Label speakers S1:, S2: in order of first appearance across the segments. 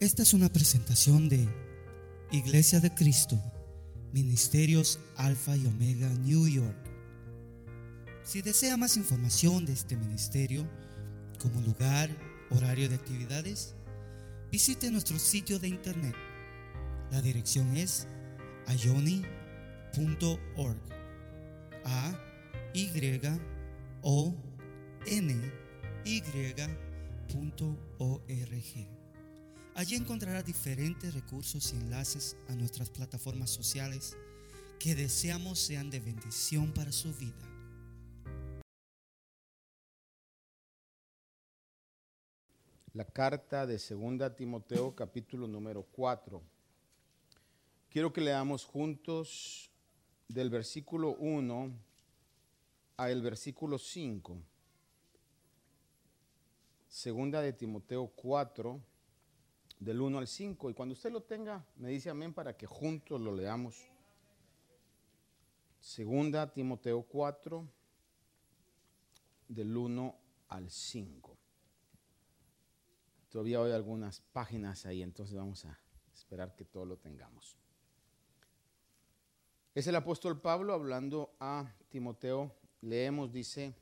S1: Esta es una presentación de Iglesia de Cristo, Ministerios Alfa y Omega New York. Si desea más información de este ministerio, como lugar, horario de actividades, visite nuestro sitio de internet. La dirección es ayoni.org. A Y O N Y.org. Allí encontrará diferentes recursos y enlaces a nuestras plataformas sociales que deseamos sean de bendición para su vida.
S2: La carta de 2 Timoteo capítulo número 4. Quiero que leamos juntos del versículo 1 al versículo 5. Segunda de Timoteo 4 del 1 al 5. Y cuando usted lo tenga, me dice amén para que juntos lo leamos. Segunda Timoteo 4, del 1 al 5. Todavía hay algunas páginas ahí, entonces vamos a esperar que todo lo tengamos. Es el apóstol Pablo hablando a Timoteo. Leemos, dice,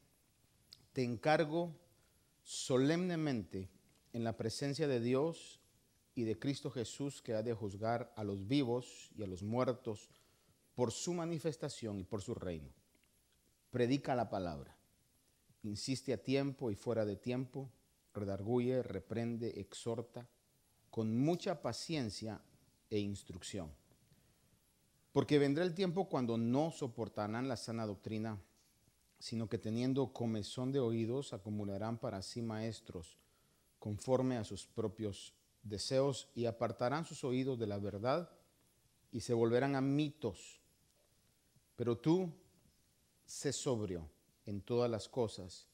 S2: te encargo solemnemente en la presencia de Dios y de Cristo Jesús que ha de juzgar a los vivos y a los muertos por su manifestación y por su reino. Predica la palabra, insiste a tiempo y fuera de tiempo, redarguye, reprende, exhorta, con mucha paciencia e instrucción. Porque vendrá el tiempo cuando no soportarán la sana doctrina, sino que teniendo comezón de oídos acumularán para sí maestros conforme a sus propios deseos y apartarán sus oídos de la verdad y se volverán a mitos. Pero tú, sé sobrio en todas las cosas,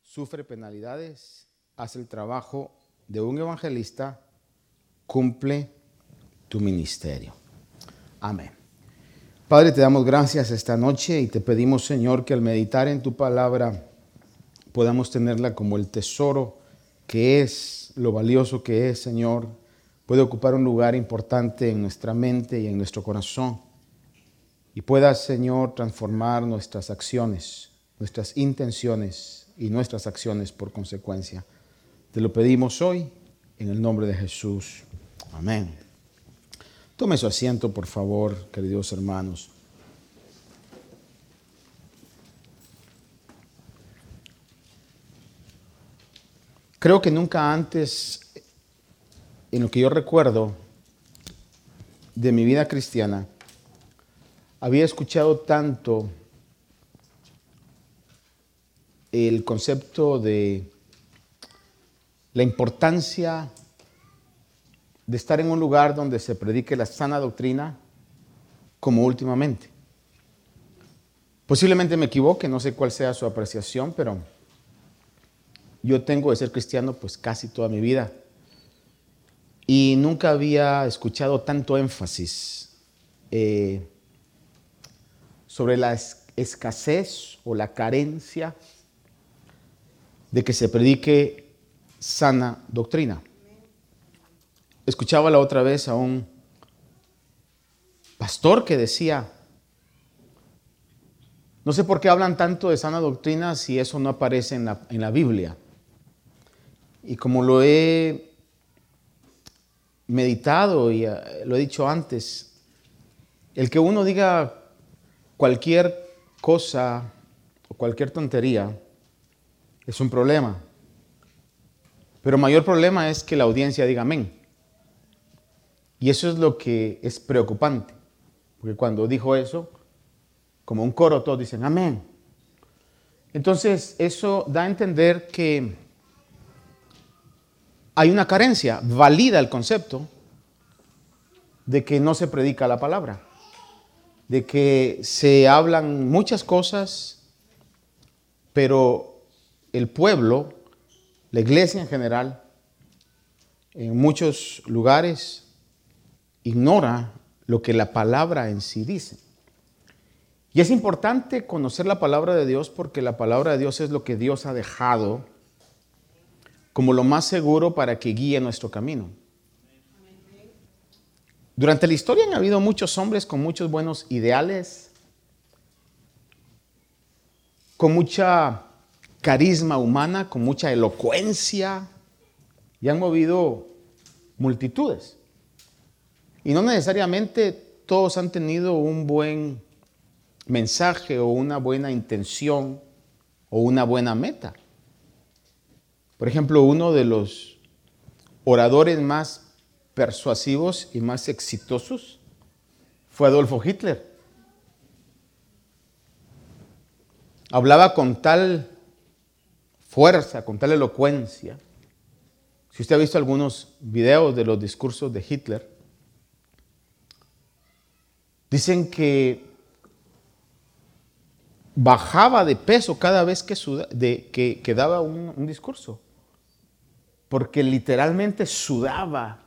S2: sufre penalidades, haz el trabajo de un evangelista, cumple tu ministerio. Amén. Padre, te damos gracias esta noche y te pedimos, Señor, que al meditar en tu palabra podamos tenerla como el tesoro que es lo valioso que es, Señor, puede ocupar un lugar importante en nuestra mente y en nuestro corazón. Y pueda, Señor, transformar nuestras acciones, nuestras intenciones y nuestras acciones por consecuencia. Te lo pedimos hoy en el nombre de Jesús. Amén. Tome su asiento, por favor, queridos hermanos. Creo que nunca antes, en lo que yo recuerdo de mi vida cristiana, había escuchado tanto el concepto de la importancia de estar en un lugar donde se predique la sana doctrina como últimamente. Posiblemente me equivoque, no sé cuál sea su apreciación, pero yo tengo de ser cristiano pues casi toda mi vida y nunca había escuchado tanto énfasis eh, sobre la escasez o la carencia de que se predique sana doctrina. Escuchaba la otra vez a un pastor que decía, no sé por qué hablan tanto de sana doctrina si eso no aparece en la, en la Biblia. Y como lo he meditado y eh, lo he dicho antes, el que uno diga cualquier cosa o cualquier tontería es un problema. Pero mayor problema es que la audiencia diga amén. Y eso es lo que es preocupante. Porque cuando dijo eso, como un coro, todos dicen amén. Entonces, eso da a entender que hay una carencia, valida el concepto de que no se predica la palabra, de que se hablan muchas cosas, pero el pueblo, la iglesia en general, en muchos lugares ignora lo que la palabra en sí dice. Y es importante conocer la palabra de Dios porque la palabra de Dios es lo que Dios ha dejado como lo más seguro para que guíe nuestro camino. Durante la historia han habido muchos hombres con muchos buenos ideales, con mucha carisma humana, con mucha elocuencia, y han movido multitudes. Y no necesariamente todos han tenido un buen mensaje o una buena intención o una buena meta. Por ejemplo, uno de los oradores más persuasivos y más exitosos fue Adolfo Hitler. Hablaba con tal fuerza, con tal elocuencia. Si usted ha visto algunos videos de los discursos de Hitler, dicen que bajaba de peso cada vez que, que, daba un discurso, porque literalmente sudaba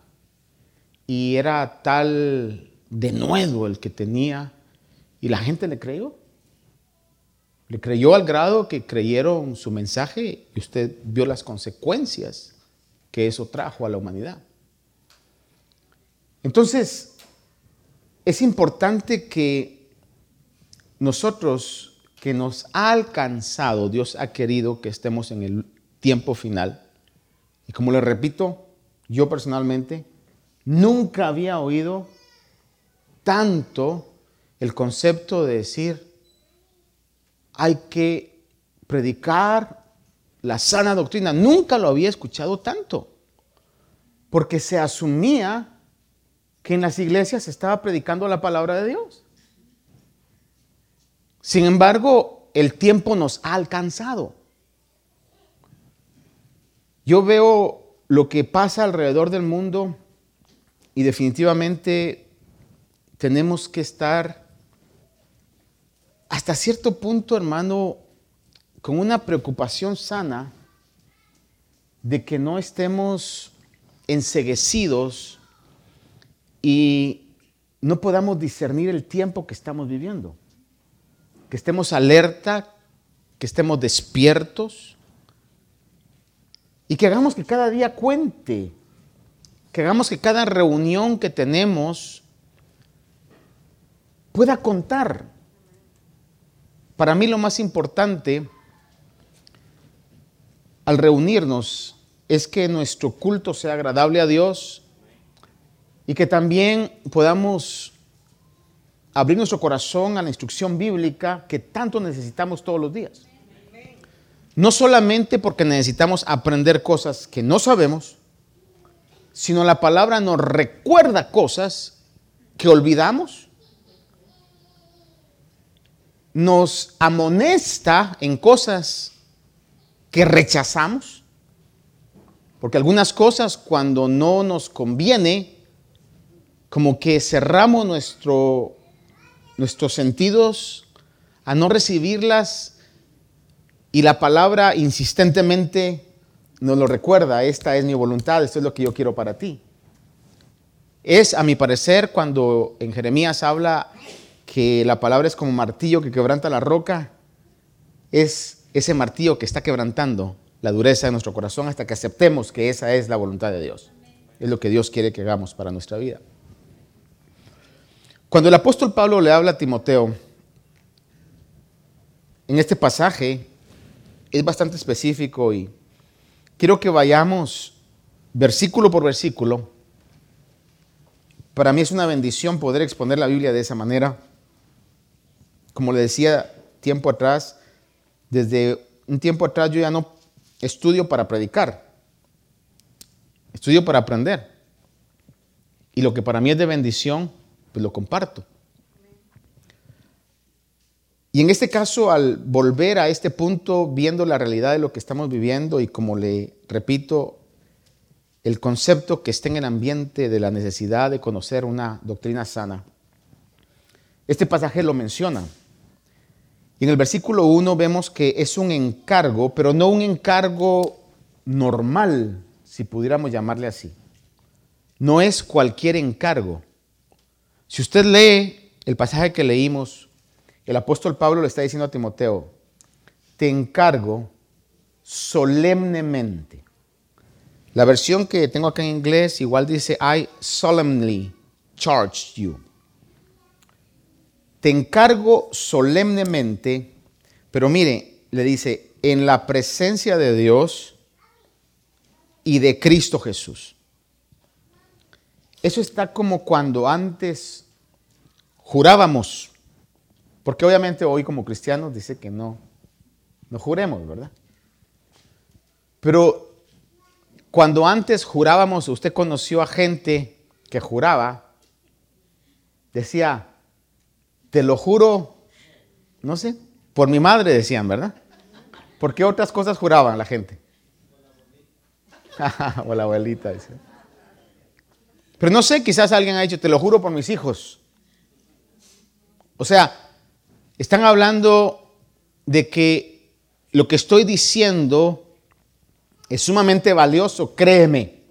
S2: y era tal de nuevo el que tenía y la gente le creyó. Le creyó al grado que creyeron su mensaje y usted vio las consecuencias que eso trajo a la humanidad. Entonces, es importante que nosotros, que nos ha alcanzado, Dios ha querido que estemos en el tiempo final. Y como le repito, yo personalmente Nunca había oído tanto el concepto de decir, hay que predicar la sana doctrina. Nunca lo había escuchado tanto, porque se asumía que en las iglesias se estaba predicando la palabra de Dios. Sin embargo, el tiempo nos ha alcanzado. Yo veo lo que pasa alrededor del mundo y definitivamente tenemos que estar hasta cierto punto, hermano, con una preocupación sana de que no estemos enseguecidos y no podamos discernir el tiempo que estamos viviendo. Que estemos alerta, que estemos despiertos y que hagamos que cada día cuente que hagamos que cada reunión que tenemos pueda contar. Para mí lo más importante al reunirnos es que nuestro culto sea agradable a Dios y que también podamos abrir nuestro corazón a la instrucción bíblica que tanto necesitamos todos los días. No solamente porque necesitamos aprender cosas que no sabemos, sino la palabra nos recuerda cosas que olvidamos, nos amonesta en cosas que rechazamos, porque algunas cosas cuando no nos conviene, como que cerramos nuestro, nuestros sentidos a no recibirlas y la palabra insistentemente nos lo recuerda, esta es mi voluntad, esto es lo que yo quiero para ti. Es, a mi parecer, cuando en Jeremías habla que la palabra es como martillo que quebranta la roca, es ese martillo que está quebrantando la dureza de nuestro corazón hasta que aceptemos que esa es la voluntad de Dios. Es lo que Dios quiere que hagamos para nuestra vida. Cuando el apóstol Pablo le habla a Timoteo, en este pasaje es bastante específico y Quiero que vayamos versículo por versículo. Para mí es una bendición poder exponer la Biblia de esa manera. Como le decía tiempo atrás, desde un tiempo atrás yo ya no estudio para predicar, estudio para aprender. Y lo que para mí es de bendición, pues lo comparto. Y en este caso, al volver a este punto, viendo la realidad de lo que estamos viviendo y como le repito, el concepto que esté en el ambiente de la necesidad de conocer una doctrina sana, este pasaje lo menciona. Y en el versículo 1 vemos que es un encargo, pero no un encargo normal, si pudiéramos llamarle así. No es cualquier encargo. Si usted lee el pasaje que leímos, el apóstol Pablo le está diciendo a Timoteo, te encargo solemnemente. La versión que tengo acá en inglés igual dice, I solemnly charge you. Te encargo solemnemente, pero mire, le dice, en la presencia de Dios y de Cristo Jesús. Eso está como cuando antes jurábamos, porque obviamente hoy como cristianos dice que no, no juremos, ¿verdad? Pero cuando antes jurábamos, usted conoció a gente que juraba, decía, te lo juro, no sé, por mi madre decían, ¿verdad? ¿Por qué otras cosas juraban la gente? o la abuelita, dice. Pero no sé, quizás alguien ha dicho, te lo juro por mis hijos. O sea, están hablando de que lo que estoy diciendo es sumamente valioso, créeme.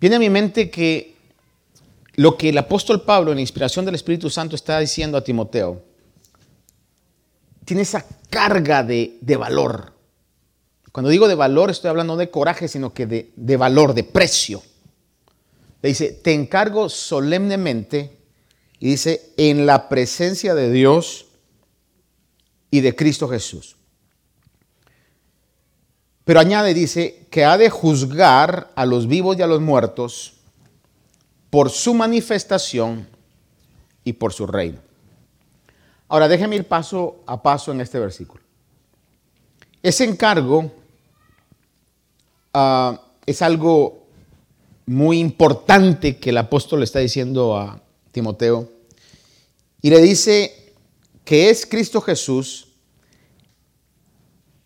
S2: Viene a mi mente que lo que el apóstol Pablo en la inspiración del Espíritu Santo está diciendo a Timoteo, tiene esa carga de, valor. Cuando digo de valor, estoy hablando de coraje, sino que de, de valor, de precio. Le dice, te encargo solemnemente, y dice, en la presencia de Dios y de Cristo Jesús. Pero añade, dice, que ha de juzgar a los vivos y a los muertos por su manifestación y por su reino. Ahora déjeme ir paso a paso en este versículo. Ese encargo ah, es algo muy importante que el apóstol está diciendo a Timoteo. Y le dice que es Cristo Jesús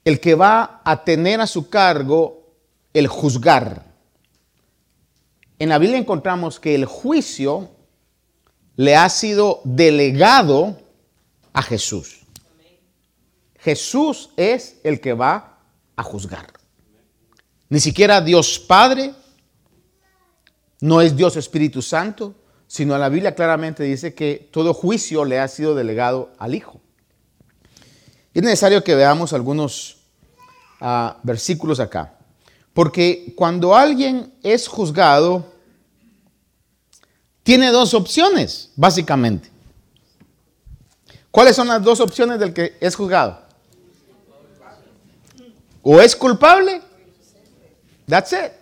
S2: el que va a tener a su cargo el juzgar. En la Biblia encontramos que el juicio le ha sido delegado a Jesús. Jesús es el que va a juzgar. Ni siquiera Dios Padre, no es Dios Espíritu Santo, sino la Biblia claramente dice que todo juicio le ha sido delegado al Hijo. Es necesario que veamos algunos versículos acá. Porque cuando alguien es juzgado, tiene dos opciones, básicamente. ¿Cuáles son las dos opciones del que es juzgado? O es culpable, that's it.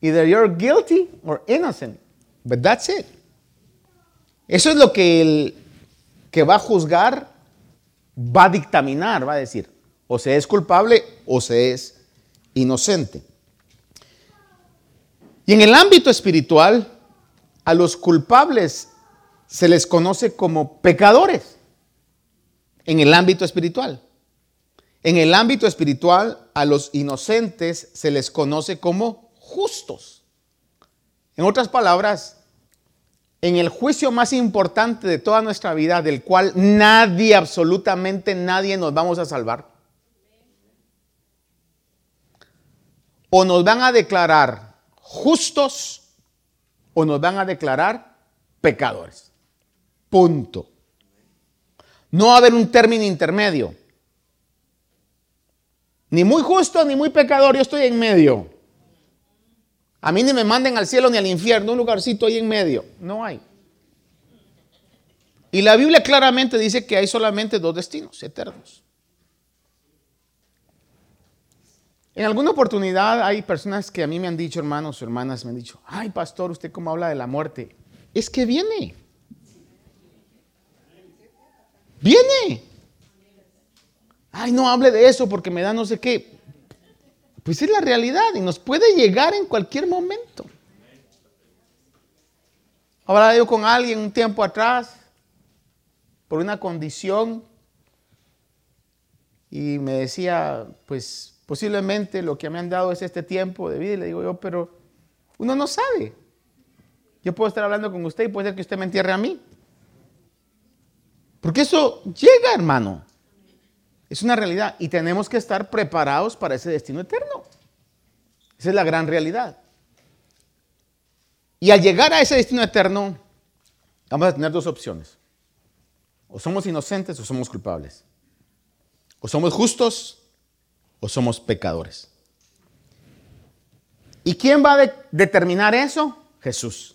S2: Either you're guilty or innocent, but that's. Eso es lo que el que va a juzgar va a dictaminar, va a decir. O se es culpable o se es inocente. Y en el ámbito espiritual, a los culpables se les conoce como pecadores. En el ámbito espiritual. En el ámbito espiritual, a los inocentes se les conoce como justos. En otras palabras, en el juicio más importante de toda nuestra vida, del cual nadie, absolutamente nadie nos vamos a salvar, o nos van a declarar justos o nos van a declarar pecadores. Punto. No va a haber un término intermedio. Ni muy justo ni muy pecador, yo estoy en medio. A mí ni me manden al cielo ni al infierno, un lugarcito ahí en medio. No hay. Y la Biblia claramente dice que hay solamente dos destinos eternos. En alguna oportunidad hay personas que a mí me han dicho, hermanos o hermanas, me han dicho, ay pastor, ¿usted cómo habla de la muerte? Es que viene. Viene. Ay, no hable de eso porque me da no sé qué. Pues es la realidad y nos puede llegar en cualquier momento. Hablaba yo con alguien un tiempo atrás por una condición y me decía, pues Posiblemente lo que me han dado es este tiempo de vida y le digo yo, pero uno no sabe. Yo puedo estar hablando con usted y puede ser que usted me entierre a mí. Porque eso llega, hermano. Es una realidad y tenemos que estar preparados para ese destino eterno. Esa es la gran realidad. Y al llegar a ese destino eterno, vamos a tener dos opciones. O somos inocentes o somos culpables. O somos justos o somos pecadores. ¿Y quién va a determinar eso? Jesús.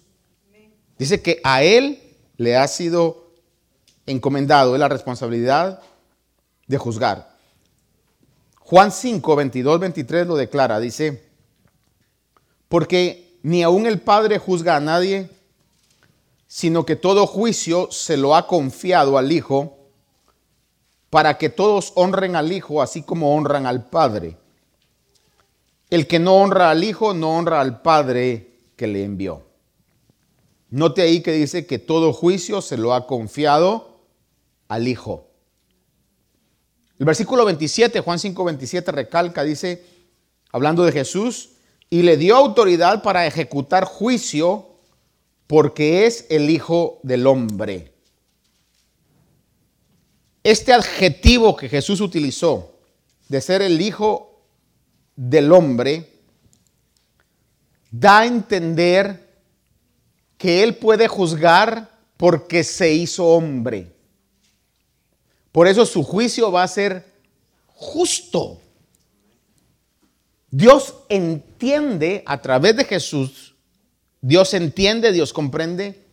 S2: Dice que a Él le ha sido encomendado la responsabilidad de juzgar. Juan 5, 22, 23 lo declara, dice, porque ni aun el Padre juzga a nadie, sino que todo juicio se lo ha confiado al Hijo, para que todos honren al Hijo así como honran al Padre. El que no honra al Hijo no honra al Padre que le envió. Note ahí que dice que todo juicio se lo ha confiado al Hijo. El versículo 27, Juan 5, 27 recalca, dice, hablando de Jesús, y le dio autoridad para ejecutar juicio porque es el Hijo del Hombre. Este adjetivo que Jesús utilizó de ser el Hijo del Hombre da a entender que Él puede juzgar porque se hizo hombre. Por eso su juicio va a ser justo. Dios entiende a través de Jesús, Dios entiende, Dios comprende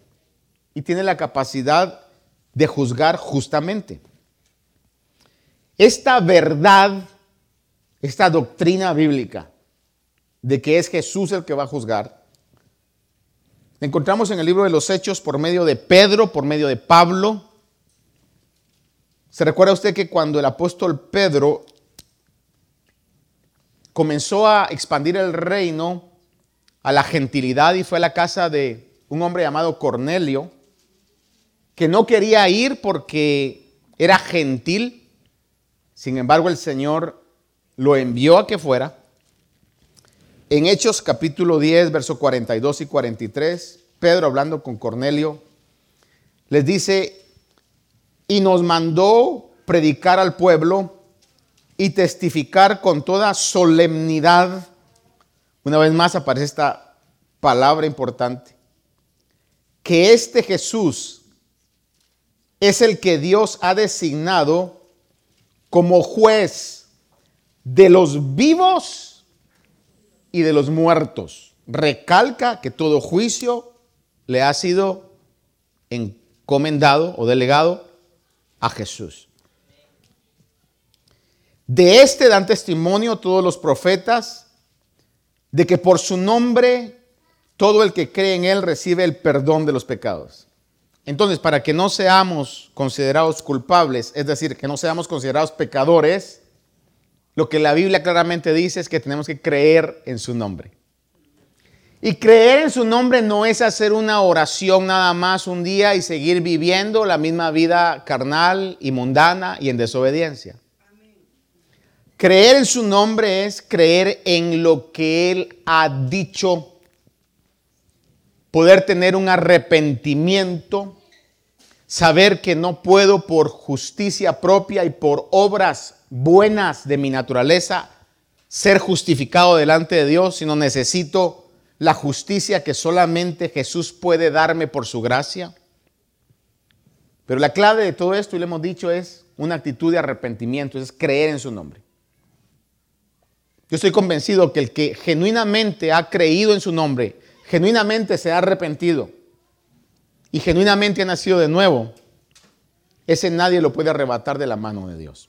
S2: y tiene la capacidad de juzgar justamente. Esta verdad, esta doctrina bíblica de que es Jesús el que va a juzgar, la encontramos en el libro de los Hechos por medio de Pedro, por medio de Pablo. ¿Se recuerda usted que cuando el apóstol Pedro comenzó a expandir el reino a la gentilidad y fue a la casa de un hombre llamado Cornelio, que no quería ir porque era gentil, sin embargo el Señor lo envió a que fuera. En Hechos capítulo 10, versos 42 y 43, Pedro hablando con Cornelio, les dice, y nos mandó predicar al pueblo y testificar con toda solemnidad. Una vez más aparece esta palabra importante. Que este Jesús es el que Dios ha designado como juez de los vivos y de los muertos. Recalca que todo juicio le ha sido encomendado o delegado a Jesús. De este dan testimonio todos los profetas, de que por su nombre todo el que cree en él recibe el perdón de los pecados. Entonces, para que no seamos considerados culpables, es decir, que no seamos considerados pecadores, lo que la Biblia claramente dice es que tenemos que creer en su nombre. Y creer en su nombre no es hacer una oración nada más un día y seguir viviendo la misma vida carnal y mundana y en desobediencia. Creer en su nombre es creer en lo que Él ha dicho, poder tener un arrepentimiento, saber que no puedo por justicia propia y por obras buenas de mi naturaleza ser justificado delante de Dios, sino necesito la justicia que solamente Jesús puede darme por su gracia. Pero la clave de todo esto, y le hemos dicho, es una actitud de arrepentimiento, es creer en su nombre. Yo estoy convencido que el que genuinamente ha creído en su nombre, genuinamente se ha arrepentido y genuinamente ha nacido de nuevo, ese nadie lo puede arrebatar de la mano de Dios.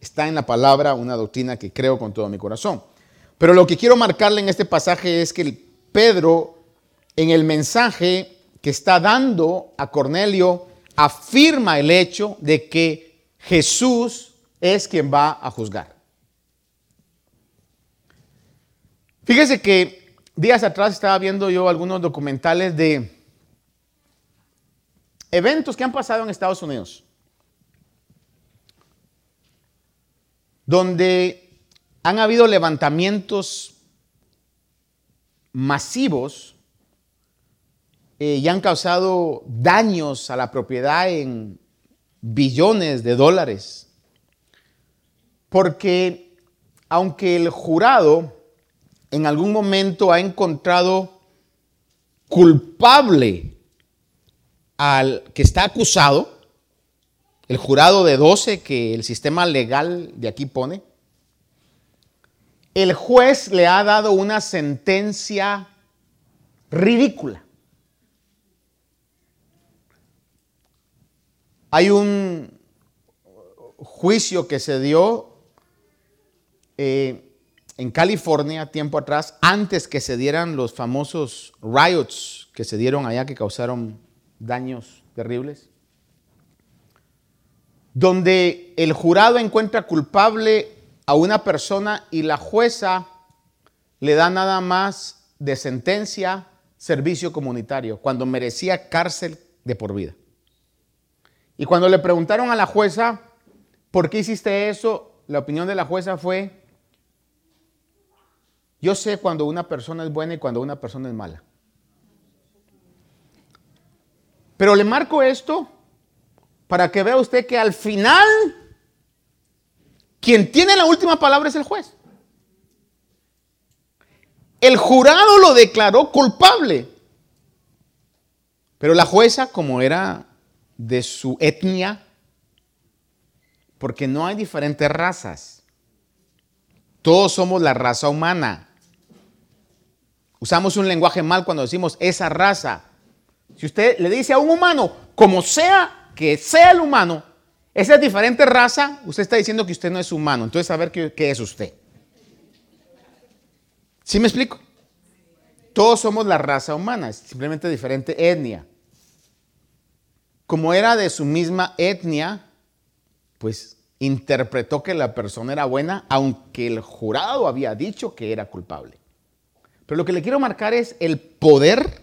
S2: Está en la palabra una doctrina que creo con todo mi corazón. Pero lo que quiero marcarle en este pasaje es que Pedro, en el mensaje que está dando a Cornelio, afirma el hecho de que Jesús es quien va a juzgar. Fíjese que días atrás estaba viendo yo algunos documentales de eventos que han pasado en Estados Unidos, donde han habido levantamientos masivos eh, y han causado daños a la propiedad en billones de dólares. Porque aunque el jurado en algún momento ha encontrado culpable al que está acusado, el jurado de 12 que el sistema legal de aquí pone, el juez le ha dado una sentencia ridícula. Hay un juicio que se dio eh, en California tiempo atrás, antes que se dieran los famosos riots que se dieron allá que causaron daños terribles, donde el jurado encuentra culpable a una persona y la jueza le da nada más de sentencia servicio comunitario, cuando merecía cárcel de por vida. Y cuando le preguntaron a la jueza, ¿por qué hiciste eso? La opinión de la jueza fue, yo sé cuando una persona es buena y cuando una persona es mala. Pero le marco esto para que vea usted que al final quien tiene la última palabra es el juez. El jurado lo declaró culpable. Pero la jueza, como era de su etnia, porque no hay diferentes razas, todos somos la raza humana. Usamos un lenguaje mal cuando decimos esa raza. Si usted le dice a un humano, como sea que sea el humano, esa diferente raza, usted está diciendo que usted no es humano. Entonces, a ver qué es usted. ¿Sí me explico? Todos somos la raza humana, es simplemente diferente etnia. Como era de su misma etnia, pues interpretó que la persona era buena, aunque el jurado había dicho que era culpable. Pero lo que le quiero marcar es el poder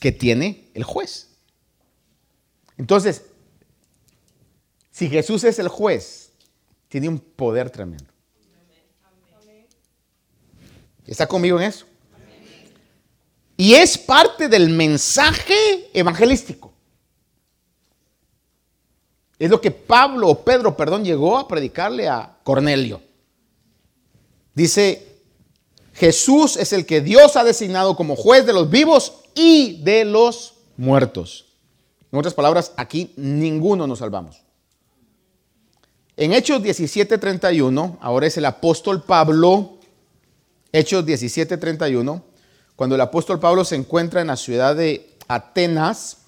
S2: que tiene el juez. Entonces, si Jesús es el juez, tiene un poder tremendo. ¿Está conmigo en eso? Y es parte del mensaje evangelístico. Es lo que Pablo o Pedro, perdón, llegó a predicarle a Cornelio. Dice Jesús es el que Dios ha designado como juez de los vivos y de los muertos. En otras palabras, aquí ninguno nos salvamos. En Hechos 17:31, ahora es el apóstol Pablo, Hechos 17:31, cuando el apóstol Pablo se encuentra en la ciudad de Atenas,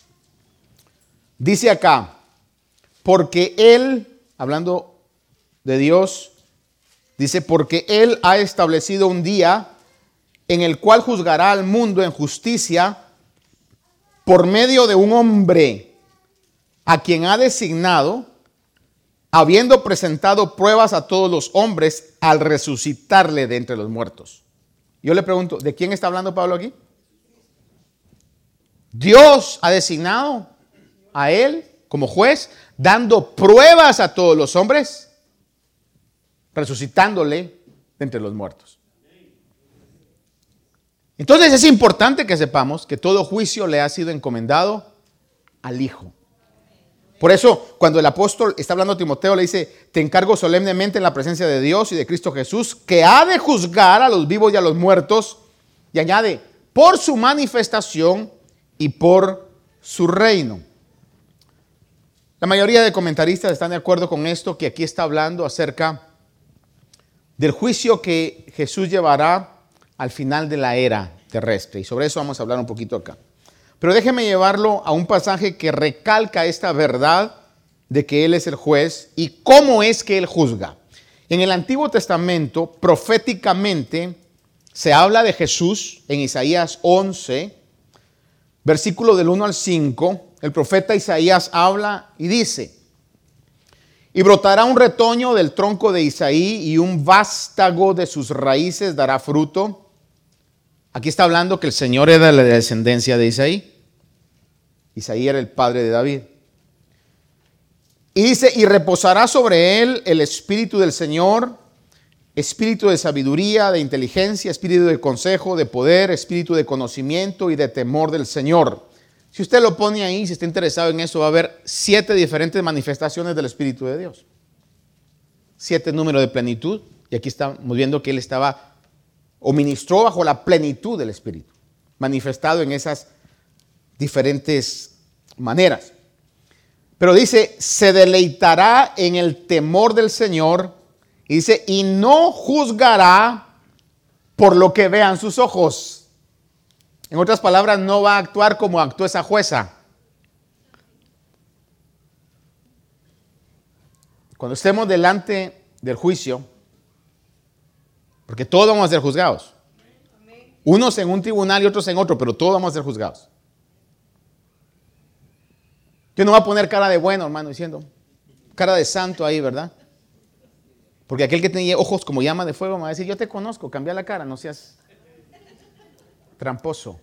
S2: dice acá, porque él, hablando de Dios, Dice, porque Él ha establecido un día en el cual juzgará al mundo en justicia por medio de un hombre a quien ha designado, habiendo presentado pruebas a todos los hombres al resucitarle de entre los muertos. Yo le pregunto, ¿de quién está hablando Pablo aquí? Dios ha designado a él como juez, dando pruebas a todos los hombres resucitándole entre los muertos. Entonces es importante que sepamos que todo juicio le ha sido encomendado al Hijo. Por eso, cuando el apóstol está hablando a Timoteo, le dice, te encargo solemnemente en la presencia de Dios y de Cristo Jesús, que ha de juzgar a los vivos y a los muertos, y añade, por su manifestación y por su reino. La mayoría de comentaristas están de acuerdo con esto, que aquí está hablando acerca del juicio que Jesús llevará al final de la era terrestre. Y sobre eso vamos a hablar un poquito acá. Pero déjeme llevarlo a un pasaje que recalca esta verdad de que Él es el juez y cómo es que Él juzga. En el Antiguo Testamento, proféticamente, se habla de Jesús en Isaías 11, versículo del 1 al 5. El profeta Isaías habla y dice, y brotará un retoño del tronco de Isaí y un vástago de sus raíces dará fruto. Aquí está hablando que el Señor era la descendencia de Isaí. Isaí era el padre de David. Y dice, y reposará sobre él el espíritu del Señor, espíritu de sabiduría, de inteligencia, espíritu de consejo, de poder, espíritu de conocimiento y de temor del Señor si usted lo pone ahí, si está interesado en eso, va a ver siete diferentes manifestaciones del Espíritu de Dios. Siete números de plenitud. Y aquí estamos viendo que él estaba o ministró bajo la plenitud del Espíritu, manifestado en esas diferentes maneras. Pero dice, se deleitará en el temor del Señor. Y dice, y no juzgará por lo que vean sus ojos. En otras palabras, no va a actuar como actuó esa jueza. Cuando estemos delante del juicio, porque todos vamos a ser juzgados. Unos en un tribunal y otros en otro, pero todos vamos a ser juzgados. Yo no voy a poner cara de bueno, hermano, diciendo, cara de santo ahí, ¿verdad? Porque aquel que tenía ojos como llama de fuego me va a decir, yo te conozco, cambia la cara, no seas tramposo.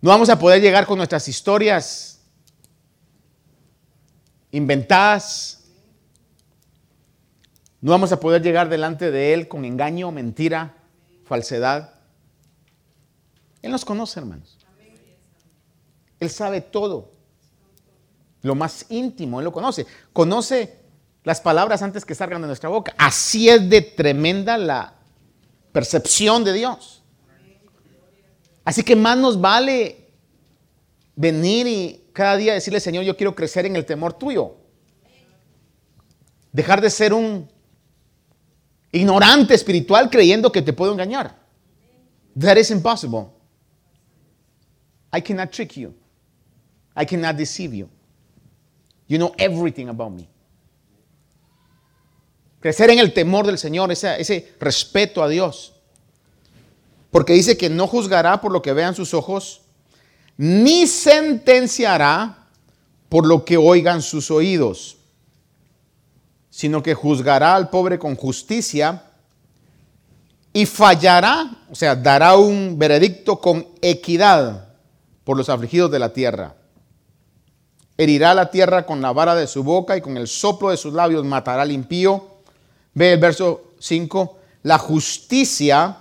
S2: No vamos a poder llegar con nuestras historias inventadas. No vamos a poder llegar delante de Él con engaño, mentira, falsedad. Él nos conoce, hermanos. Él sabe todo. Lo más íntimo, Él lo conoce. Conoce las palabras antes que salgan de nuestra boca. Así es de tremenda la percepción de Dios. Así que más nos vale venir y cada día decirle, Señor, yo quiero crecer en el temor tuyo. Dejar de ser un ignorante espiritual creyendo que te puedo engañar. That is impossible. I cannot trick you. I cannot deceive you. You know everything about me. Crecer en el temor del Señor, ese, ese respeto a Dios. Porque dice que no juzgará por lo que vean sus ojos, ni sentenciará por lo que oigan sus oídos, sino que juzgará al pobre con justicia y fallará, o sea, dará un veredicto con equidad por los afligidos de la tierra. Herirá la tierra con la vara de su boca y con el soplo de sus labios matará al impío. Ve el verso 5, la justicia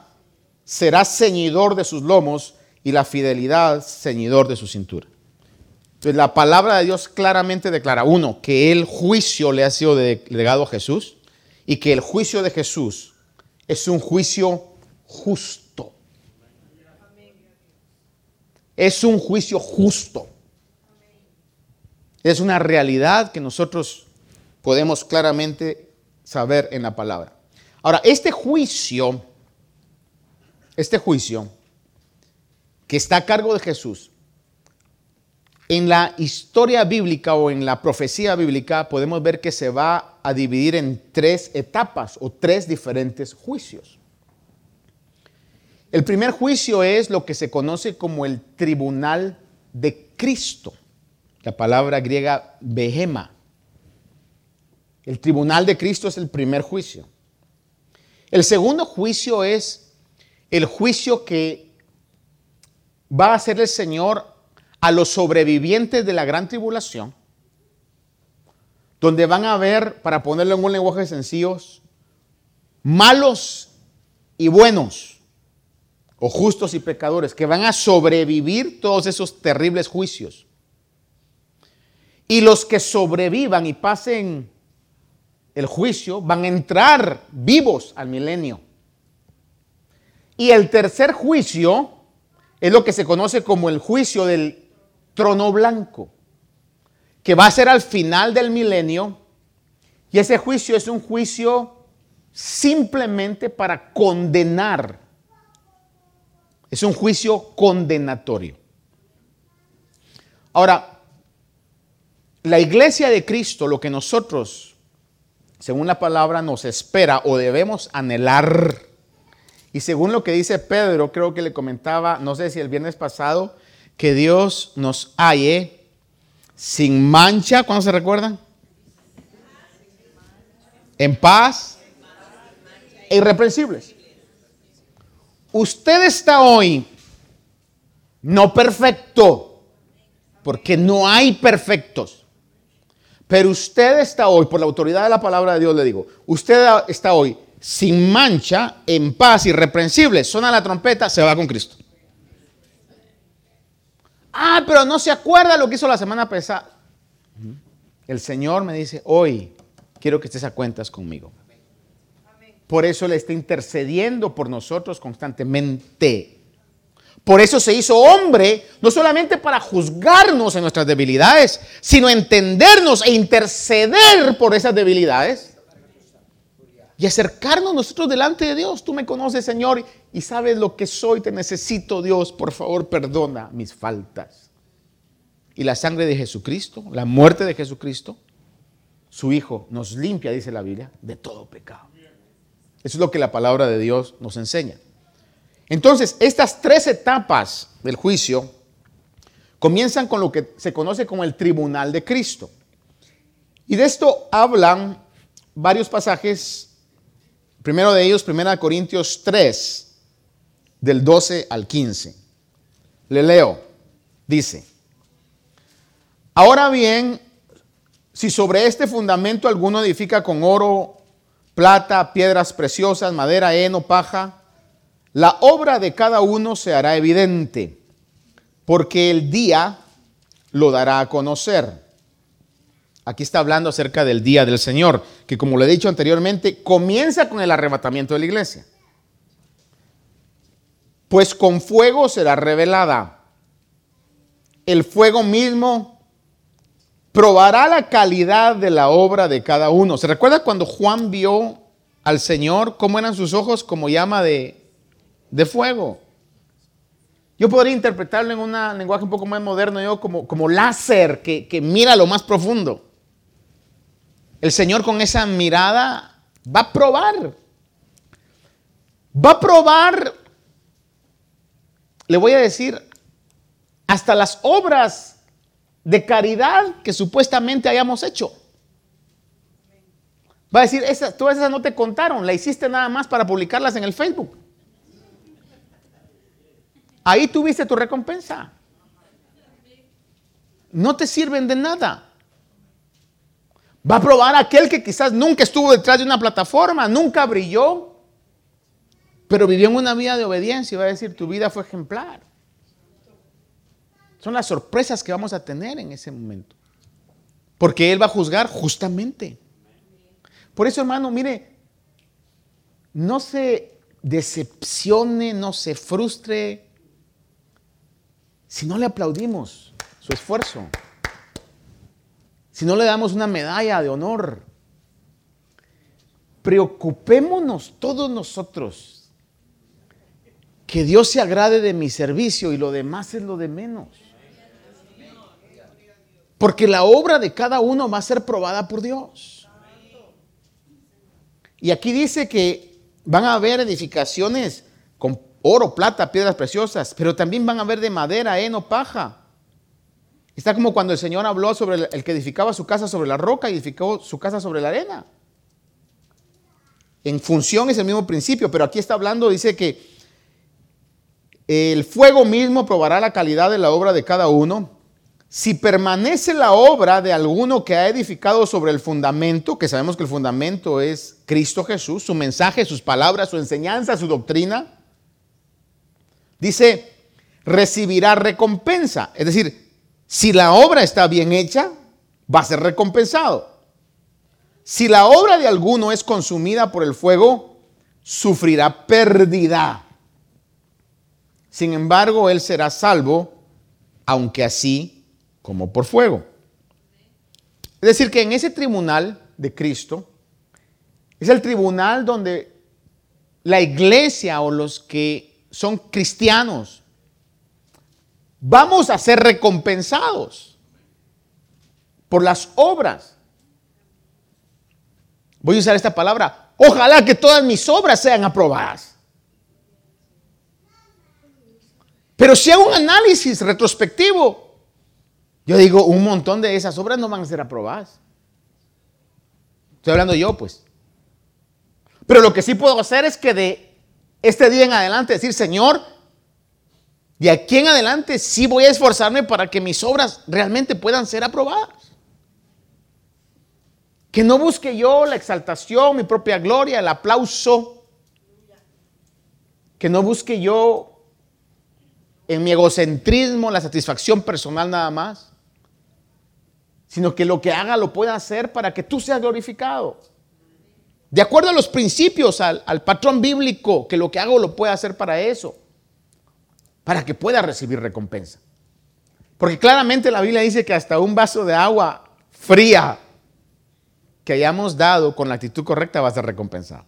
S2: será ceñidor de sus lomos y la fidelidad ceñidor de su cintura. Entonces la palabra de Dios claramente declara, uno, que el juicio le ha sido delegado a Jesús y que el juicio de Jesús es un juicio justo. Es un juicio justo. Es una realidad que nosotros podemos claramente saber en la palabra. Ahora, este juicio, este juicio que está a cargo de Jesús, en la historia bíblica o en la profecía bíblica podemos ver que se va a dividir en tres etapas o tres diferentes juicios. El primer juicio es lo que se conoce como el tribunal de Cristo, la palabra griega behema. El tribunal de Cristo es el primer juicio. El segundo juicio es el juicio que va a hacer el Señor a los sobrevivientes de la gran tribulación, donde van a ver, para ponerlo en un lenguaje sencillo, malos y buenos, o justos y pecadores, que van a sobrevivir todos esos terribles juicios. Y los que sobrevivan y pasen el juicio van a entrar vivos al milenio. Y el tercer juicio es lo que se conoce como el juicio del trono blanco, que va a ser al final del milenio. Y ese juicio es un juicio simplemente para condenar. Es un juicio condenatorio. Ahora, la iglesia de Cristo, lo que nosotros, según la palabra, nos espera o debemos anhelar, y según lo que dice Pedro, creo que le comentaba, no sé si el viernes pasado, que Dios nos halle sin mancha, ¿cuándo se recuerdan? En paz e irreprensibles. Usted está hoy no perfecto, porque no hay perfectos. Pero usted está hoy, por la autoridad de la palabra de Dios le digo, usted está hoy sin mancha, en paz, irreprensible. Suena la trompeta, se va con Cristo. Ah, pero no se acuerda lo que hizo la semana pasada. El Señor me dice, hoy quiero que estés a cuentas conmigo. Por eso le está intercediendo por nosotros constantemente. Por eso se hizo hombre, no solamente para juzgarnos en nuestras debilidades, sino entendernos e interceder por esas debilidades. Y acercarnos nosotros delante de Dios. Tú me conoces, Señor, y sabes lo que soy, te necesito, Dios. Por favor, perdona mis faltas. Y la sangre de Jesucristo, la muerte de Jesucristo, su Hijo, nos limpia, dice la Biblia, de todo pecado. Eso es lo que la palabra de Dios nos enseña. Entonces, estas tres etapas del juicio comienzan con lo que se conoce como el tribunal de Cristo. Y de esto hablan varios pasajes. Primero de ellos, 1 Corintios 3, del 12 al 15. Le leo. Dice, ahora bien, si sobre este fundamento alguno edifica con oro, plata, piedras preciosas, madera, heno, paja, la obra de cada uno se hará evidente, porque el día lo dará a conocer. Aquí está hablando acerca del día del Señor, que como lo he dicho anteriormente, comienza con el arrebatamiento de la iglesia. Pues con fuego será revelada. El fuego mismo probará la calidad de la obra de cada uno. ¿Se recuerda cuando Juan vio al Señor cómo eran sus ojos como llama de, de fuego? Yo podría interpretarlo en un lenguaje un poco más moderno, yo como, como láser que, que mira lo más profundo. El Señor con esa mirada va a probar. Va a probar, le voy a decir, hasta las obras de caridad que supuestamente hayamos hecho. Va a decir, esas, todas esas no te contaron, la hiciste nada más para publicarlas en el Facebook. Ahí tuviste tu recompensa. No te sirven de nada. Va a probar aquel que quizás nunca estuvo detrás de una plataforma, nunca brilló, pero vivió en una vida de obediencia y va a decir, tu vida fue ejemplar. Son las sorpresas que vamos a tener en ese momento. Porque Él va a juzgar justamente. Por eso, hermano, mire, no se decepcione, no se frustre si no le aplaudimos su esfuerzo. Si no le damos una medalla de honor. Preocupémonos todos nosotros que Dios se agrade de mi servicio y lo demás es lo de menos. Porque la obra de cada uno va a ser probada por Dios. Y aquí dice que van a haber edificaciones con oro, plata, piedras preciosas, pero también van a haber de madera, heno, paja. Está como cuando el Señor habló sobre el que edificaba su casa sobre la roca y edificó su casa sobre la arena. En función es el mismo principio, pero aquí está hablando, dice que el fuego mismo probará la calidad de la obra de cada uno si permanece la obra de alguno que ha edificado sobre el fundamento, que sabemos que el fundamento es Cristo Jesús, su mensaje, sus palabras, su enseñanza, su doctrina, dice, recibirá recompensa. Es decir, si la obra está bien hecha, va a ser recompensado. Si la obra de alguno es consumida por el fuego, sufrirá pérdida. Sin embargo, él será salvo, aunque así como por fuego. Es decir, que en ese tribunal de Cristo es el tribunal donde la iglesia o los que son cristianos vamos a ser recompensados por las obras. Voy a usar esta palabra. Ojalá que todas mis obras sean aprobadas. Pero si hago un análisis retrospectivo, yo digo, un montón de esas obras no van a ser aprobadas. Estoy hablando yo, pues. Pero lo que sí puedo hacer es que de este día en adelante decir, Señor, de aquí en adelante sí voy a esforzarme para que mis obras realmente puedan ser aprobadas. Que no busque yo la exaltación, mi propia gloria, el aplauso. Que no busque yo en mi egocentrismo la satisfacción personal nada más sino que lo que haga lo pueda hacer para que tú seas glorificado. De acuerdo a los principios, al, patrón bíblico, que lo que hago lo pueda hacer para eso, para que pueda recibir recompensa. Porque claramente la Biblia dice que hasta un vaso de agua fría que hayamos dado con la actitud correcta va a ser recompensado.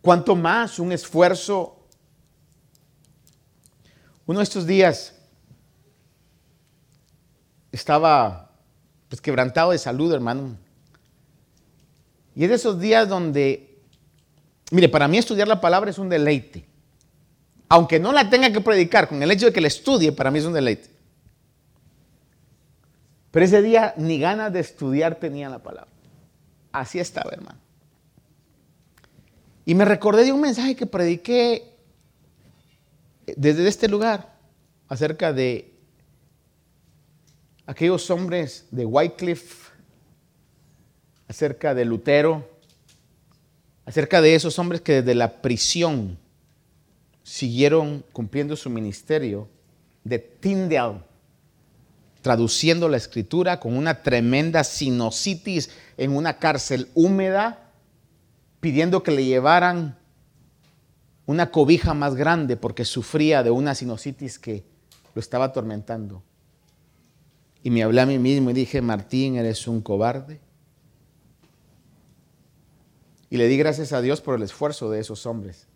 S2: ¿Cuánto más un esfuerzo? Uno de estos días estaba pues, quebrantado de salud, hermano. Y es de esos días donde, mire, para mí estudiar la palabra es un deleite. Aunque no la tenga que predicar, con el hecho de que la estudie, para mí es un deleite. Pero ese día ni ganas de estudiar tenía la palabra. Así estaba, hermano. Y me recordé de un mensaje que prediqué desde este lugar acerca de aquellos hombres de Wycliffe, acerca de Lutero, acerca de esos hombres que desde la prisión siguieron cumpliendo su ministerio, de Tyndale, traduciendo la escritura con una tremenda sinusitis en una cárcel húmeda, pidiendo que le llevaran una cobija más grande porque sufría de una sinusitis que lo estaba atormentando. Y me hablé a mí mismo y dije, Martín, eres un cobarde. Y le di gracias a Dios por el esfuerzo de esos hombres,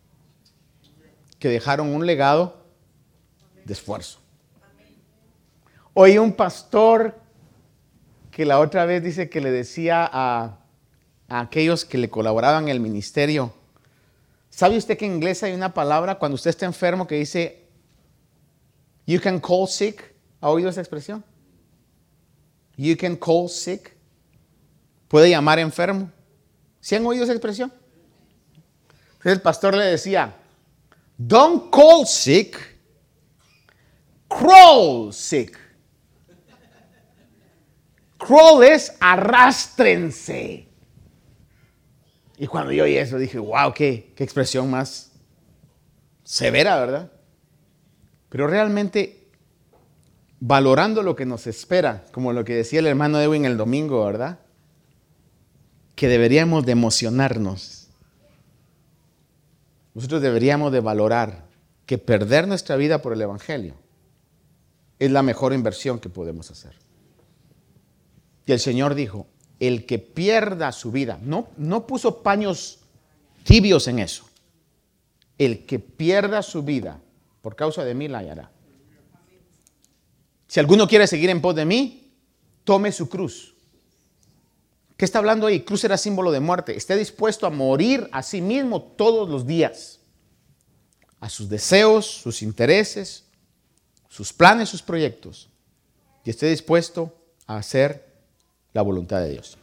S2: que dejaron un legado de esfuerzo. Oí un pastor que la otra vez dice que le decía a, aquellos que le colaboraban en el ministerio, ¿sabe usted que en inglés hay una palabra cuando usted está enfermo que dice, you can call sick? ¿Ha oído esa expresión? You can call sick. Puede llamar enfermo. ¿Sí han oído esa expresión? Entonces el pastor le decía, don't call sick, crawl sick. Crawl es arrástrense. Y cuando yo oí eso dije, wow, qué, qué expresión más severa, ¿verdad? Pero realmente, valorando lo que nos espera, como lo que decía el hermano Edwin el domingo, ¿verdad? Que deberíamos de emocionarnos. Nosotros deberíamos de valorar que perder nuestra vida por el Evangelio es la mejor inversión que podemos hacer. Y el Señor dijo, el que pierda su vida, no, no puso paños tibios en eso, el que pierda su vida por causa de mí la hallará. Si alguno quiere seguir en pos de mí, tome su cruz. ¿Qué está hablando ahí? Cruz era símbolo de muerte. Esté dispuesto a morir a sí mismo todos los días. A sus deseos, sus intereses, sus planes, sus proyectos. Y esté dispuesto a hacer la voluntad de Dios.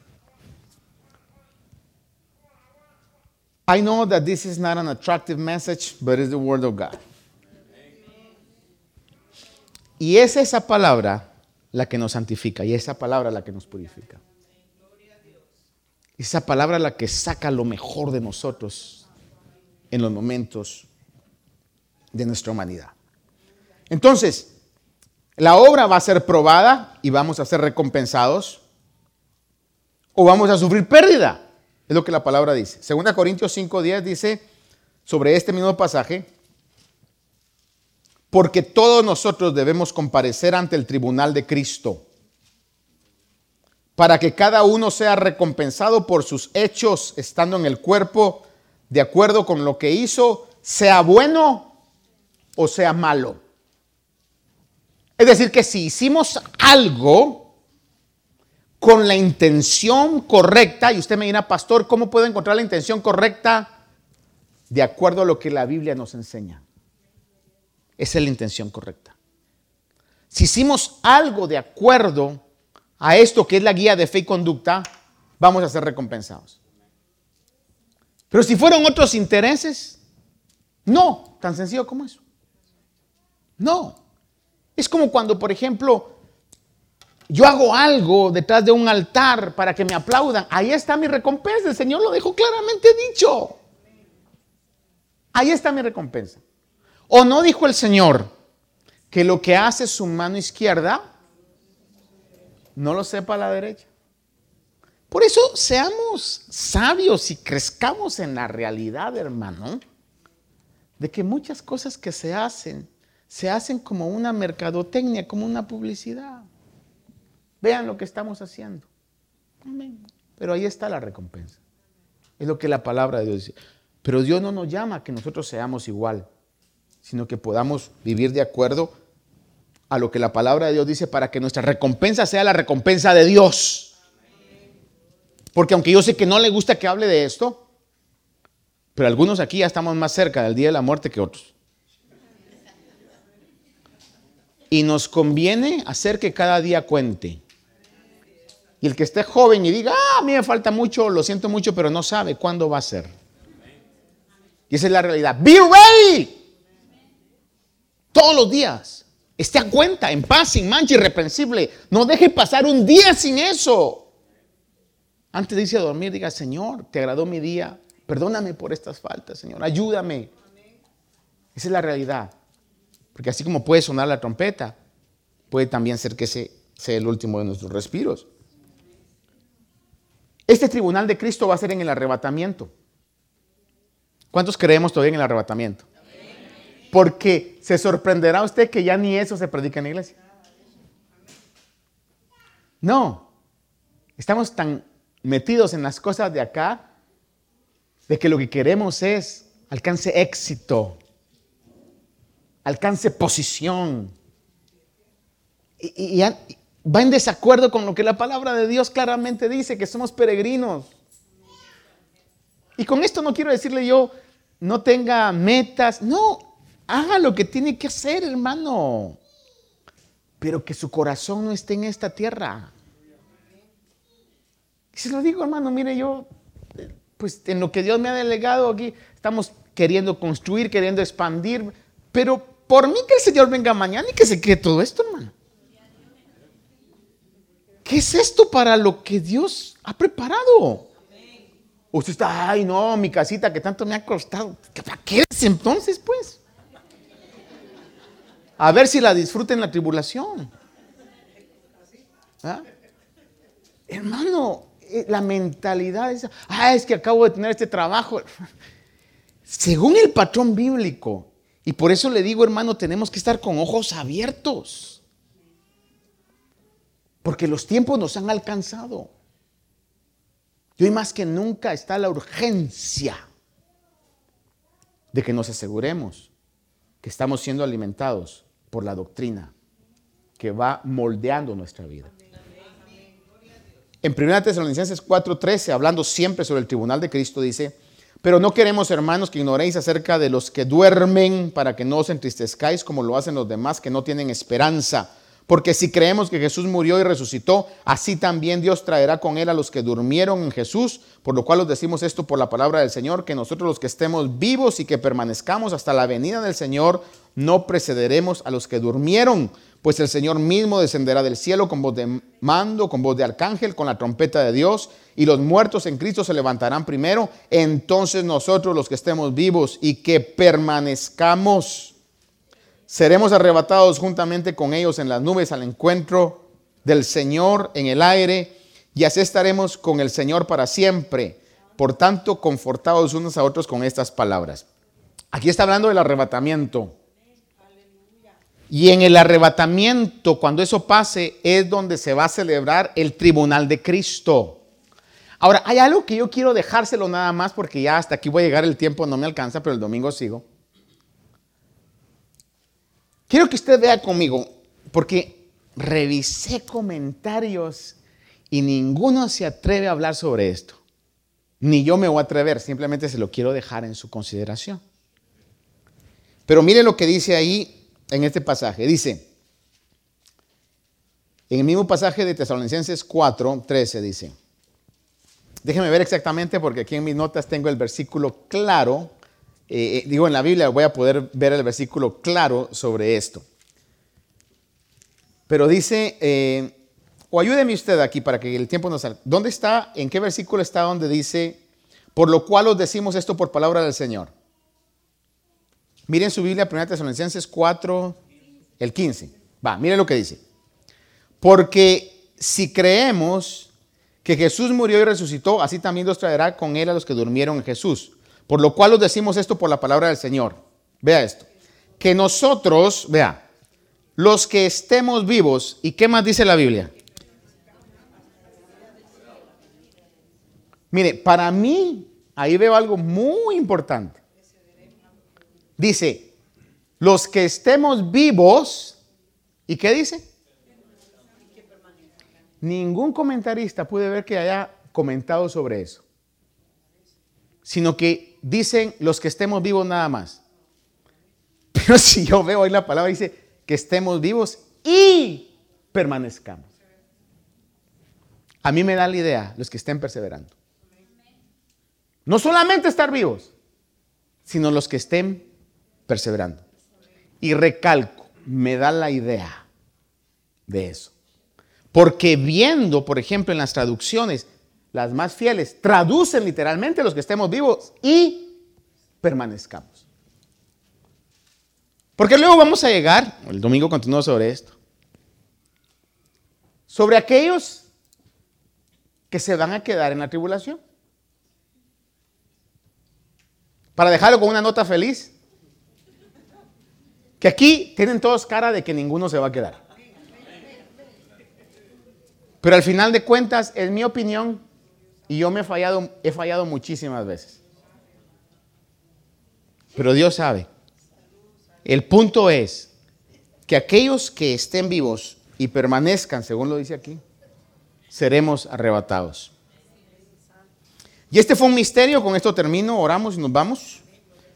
S2: I know that this is not an attractive message, but it's the word of God. Y es esa palabra la que nos santifica y esa palabra la que nos purifica. Esa palabra la que saca lo mejor de nosotros en los momentos de nuestra humanidad. Entonces, la obra va a ser probada y vamos a ser recompensados o vamos a sufrir pérdida. Es lo que la palabra dice. Segunda Corintios 5:10 dice sobre este mismo pasaje, porque todos nosotros debemos comparecer ante el tribunal de Cristo, para que cada uno sea recompensado por sus hechos estando en el cuerpo, de acuerdo con lo que hizo, sea bueno o sea malo. Es decir, que si hicimos algo, con la intención correcta, y usted me dirá, pastor, ¿cómo puedo encontrar la intención correcta? De acuerdo a lo que la Biblia nos enseña. Esa es la intención correcta. Si hicimos algo de acuerdo a esto que es la guía de fe y conducta, vamos a ser recompensados. Pero si fueron otros intereses, no, tan sencillo como eso. No. Es como cuando, por ejemplo, yo hago algo detrás de un altar para que me aplaudan, ahí está mi recompensa. El Señor lo dejó claramente dicho. Ahí está mi recompensa. ¿O no dijo el Señor que lo que hace su mano izquierda no lo sepa la derecha? Por eso seamos sabios y crezcamos en la realidad, hermano, de que muchas cosas que se hacen, se hacen como una mercadotecnia, como una publicidad. Vean lo que estamos haciendo. Pero ahí está la recompensa. Es lo que la palabra de Dios dice. Pero Dios no nos llama a que nosotros seamos igual, sino que podamos vivir de acuerdo a lo que la palabra de Dios dice para que nuestra recompensa sea la recompensa de Dios. Porque aunque yo sé que no le gusta que hable de esto, pero algunos aquí ya estamos más cerca del día de la muerte que otros. Y nos conviene hacer que cada día cuente. Y el que esté joven y diga, ah, a mí me falta mucho, lo siento mucho, pero no sabe cuándo va a ser. Y esa es la realidad. Be ready. Todos los días. Esté a cuenta, en paz, sin mancha, irreprensible. No deje pasar un día sin eso. Antes de irse a dormir, diga, Señor, te agradó mi día. Perdóname por estas faltas, Señor. Ayúdame. Esa es la realidad. Porque así como puede sonar la trompeta, puede también ser que ese sea el último de nuestros respiros. Este tribunal de Cristo va a ser en el arrebatamiento. ¿Cuántos creemos todavía en el arrebatamiento? Porque se sorprenderá usted que ya ni eso se predica en la iglesia. No, estamos tan metidos en las cosas de acá de que lo que queremos es alcance éxito, alcance posición. Y, va en desacuerdo con lo que la palabra de Dios claramente dice, que somos peregrinos. Y con esto no quiero decirle yo, no tenga metas, no, haga lo que tiene que hacer, hermano. Pero que su corazón no esté en esta tierra. Y se lo digo, hermano, mire, yo, pues en lo que Dios me ha delegado aquí, estamos queriendo construir, queriendo expandir, pero por mí que el Señor venga mañana y que se quede todo esto, hermano. ¿Qué es esto para lo que Dios ha preparado? Usted está, ay no, mi casita que tanto me ha costado. ¿Para qué es entonces, pues? A ver si la disfruta en la tribulación. ¿Ah? Hermano, eh, la mentalidad es, ah, es que acabo de tener este trabajo. Según el patrón bíblico, y por eso le digo, hermano, tenemos que estar con ojos abiertos. Porque los tiempos nos han alcanzado. Y hoy más que nunca está la urgencia de que nos aseguremos que estamos siendo alimentados por la doctrina que va moldeando nuestra vida. En 1 Tesalonicenses 4:13, hablando siempre sobre el tribunal de Cristo, dice, pero no queremos, hermanos, que ignoréis acerca de los que duermen para que no os entristezcáis como lo hacen los demás que no tienen esperanza. Porque si creemos que Jesús murió y resucitó, así también Dios traerá con él a los que durmieron en Jesús, por lo cual os decimos esto por la palabra del Señor, que nosotros los que estemos vivos y que permanezcamos hasta la venida del Señor, no precederemos a los que durmieron, pues el Señor mismo descenderá del cielo con voz de mando, con voz de arcángel, con la trompeta de Dios, y los muertos en Cristo se levantarán primero, entonces nosotros los que estemos vivos y que permanezcamos, seremos arrebatados juntamente con ellos en las nubes al encuentro del Señor en el aire, y así estaremos con el Señor para siempre. Por tanto, confortados unos a otros con estas palabras. Aquí está hablando del arrebatamiento. Y en el arrebatamiento, cuando eso pase, es donde se va a celebrar el tribunal de Cristo. Ahora, hay algo que yo quiero dejárselo nada más porque ya hasta aquí voy a llegar el tiempo, no me alcanza, pero el domingo sigo. Quiero que usted vea conmigo, porque revisé comentarios y ninguno se atreve a hablar sobre esto. Ni yo me voy a atrever, simplemente se lo quiero dejar en su consideración. Pero mire lo que dice ahí en este pasaje. Dice, en el mismo pasaje de Tesalonicenses 4, 13 dice, déjeme ver exactamente porque aquí en mis notas tengo el versículo claro eh, eh, digo en la Biblia, voy a poder ver el versículo claro sobre esto. Pero dice, eh, o ayúdeme usted aquí para que el tiempo nos salga. ¿Dónde está, en qué versículo está donde dice, por lo cual os decimos esto por palabra del Señor? Miren su Biblia, 1 Tesalonicenses 4, el 15. Va, miren lo que dice. Porque si creemos que Jesús murió y resucitó, así también nos traerá con él a los que durmieron en Jesús. Por lo cual os decimos esto por la palabra del Señor. Vea esto. Que nosotros, vea, los que estemos vivos, ¿y qué más dice la Biblia? Mire, para mí ahí veo algo muy importante. Dice, los que estemos vivos, ¿y qué dice? Ningún comentarista puede ver que haya comentado sobre eso, sino que dicen los que estemos vivos nada más. Pero si yo veo ahí la palabra, dice que estemos vivos y permanezcamos. A mí me da la idea, los que estén perseverando. No solamente estar vivos, sino los que estén perseverando. Y recalco, me da la idea de eso. Porque viendo, por ejemplo, en las traducciones, las más fieles, traducen literalmente los que estemos vivos y permanezcamos. Porque luego vamos a llegar, el domingo continúo sobre esto, sobre aquellos que se van a quedar en la tribulación. Para dejarlo con una nota feliz, que aquí tienen todos cara de que ninguno se va a quedar. Pero al final de cuentas, es mi opinión y yo me he fallado, he fallado muchísimas veces. Pero Dios sabe. El punto es que aquellos que estén vivos y permanezcan, según lo dice aquí, seremos arrebatados. Y este fue un misterio, con esto termino, oramos y nos vamos.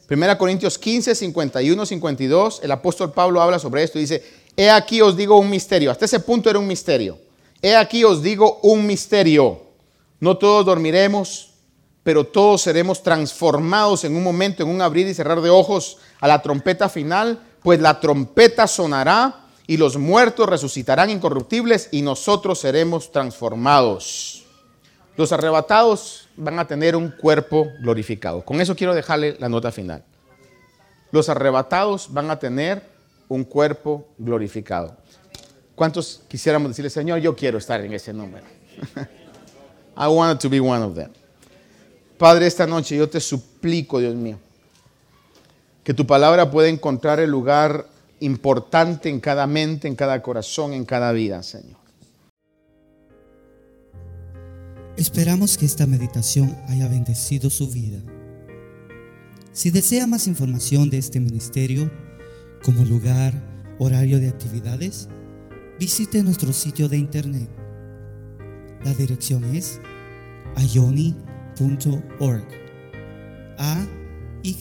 S2: Primera Corintios 15, 51, 52, el apóstol Pablo habla sobre esto y dice, he aquí os digo un misterio. Hasta ese punto era un misterio. He aquí os digo un misterio. No todos dormiremos, pero todos seremos transformados en un momento, en un abrir y cerrar de ojos a la trompeta final, pues la trompeta sonará y los muertos resucitarán incorruptibles y nosotros seremos transformados. Los arrebatados van a tener un cuerpo glorificado. Con eso quiero dejarle la nota final. Los arrebatados van a tener un cuerpo glorificado. ¿Cuántos quisiéramos decirle, Señor, yo quiero estar en ese número? I wanted to be one of them. Padre, esta noche yo te suplico, Dios mío, que tu palabra pueda encontrar el lugar importante en cada mente, en cada corazón, en cada vida, Señor.
S1: Esperamos que esta meditación haya bendecido su vida. Si desea más información de este ministerio, como lugar, horario de actividades, visite nuestro sitio de internet. La dirección es ayoni.org. A Y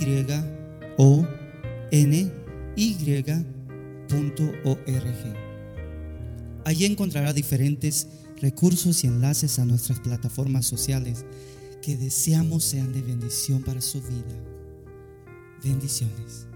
S1: O N. Allí encontrará diferentes recursos y enlaces a nuestras plataformas sociales que deseamos sean de bendición para su vida. Bendiciones.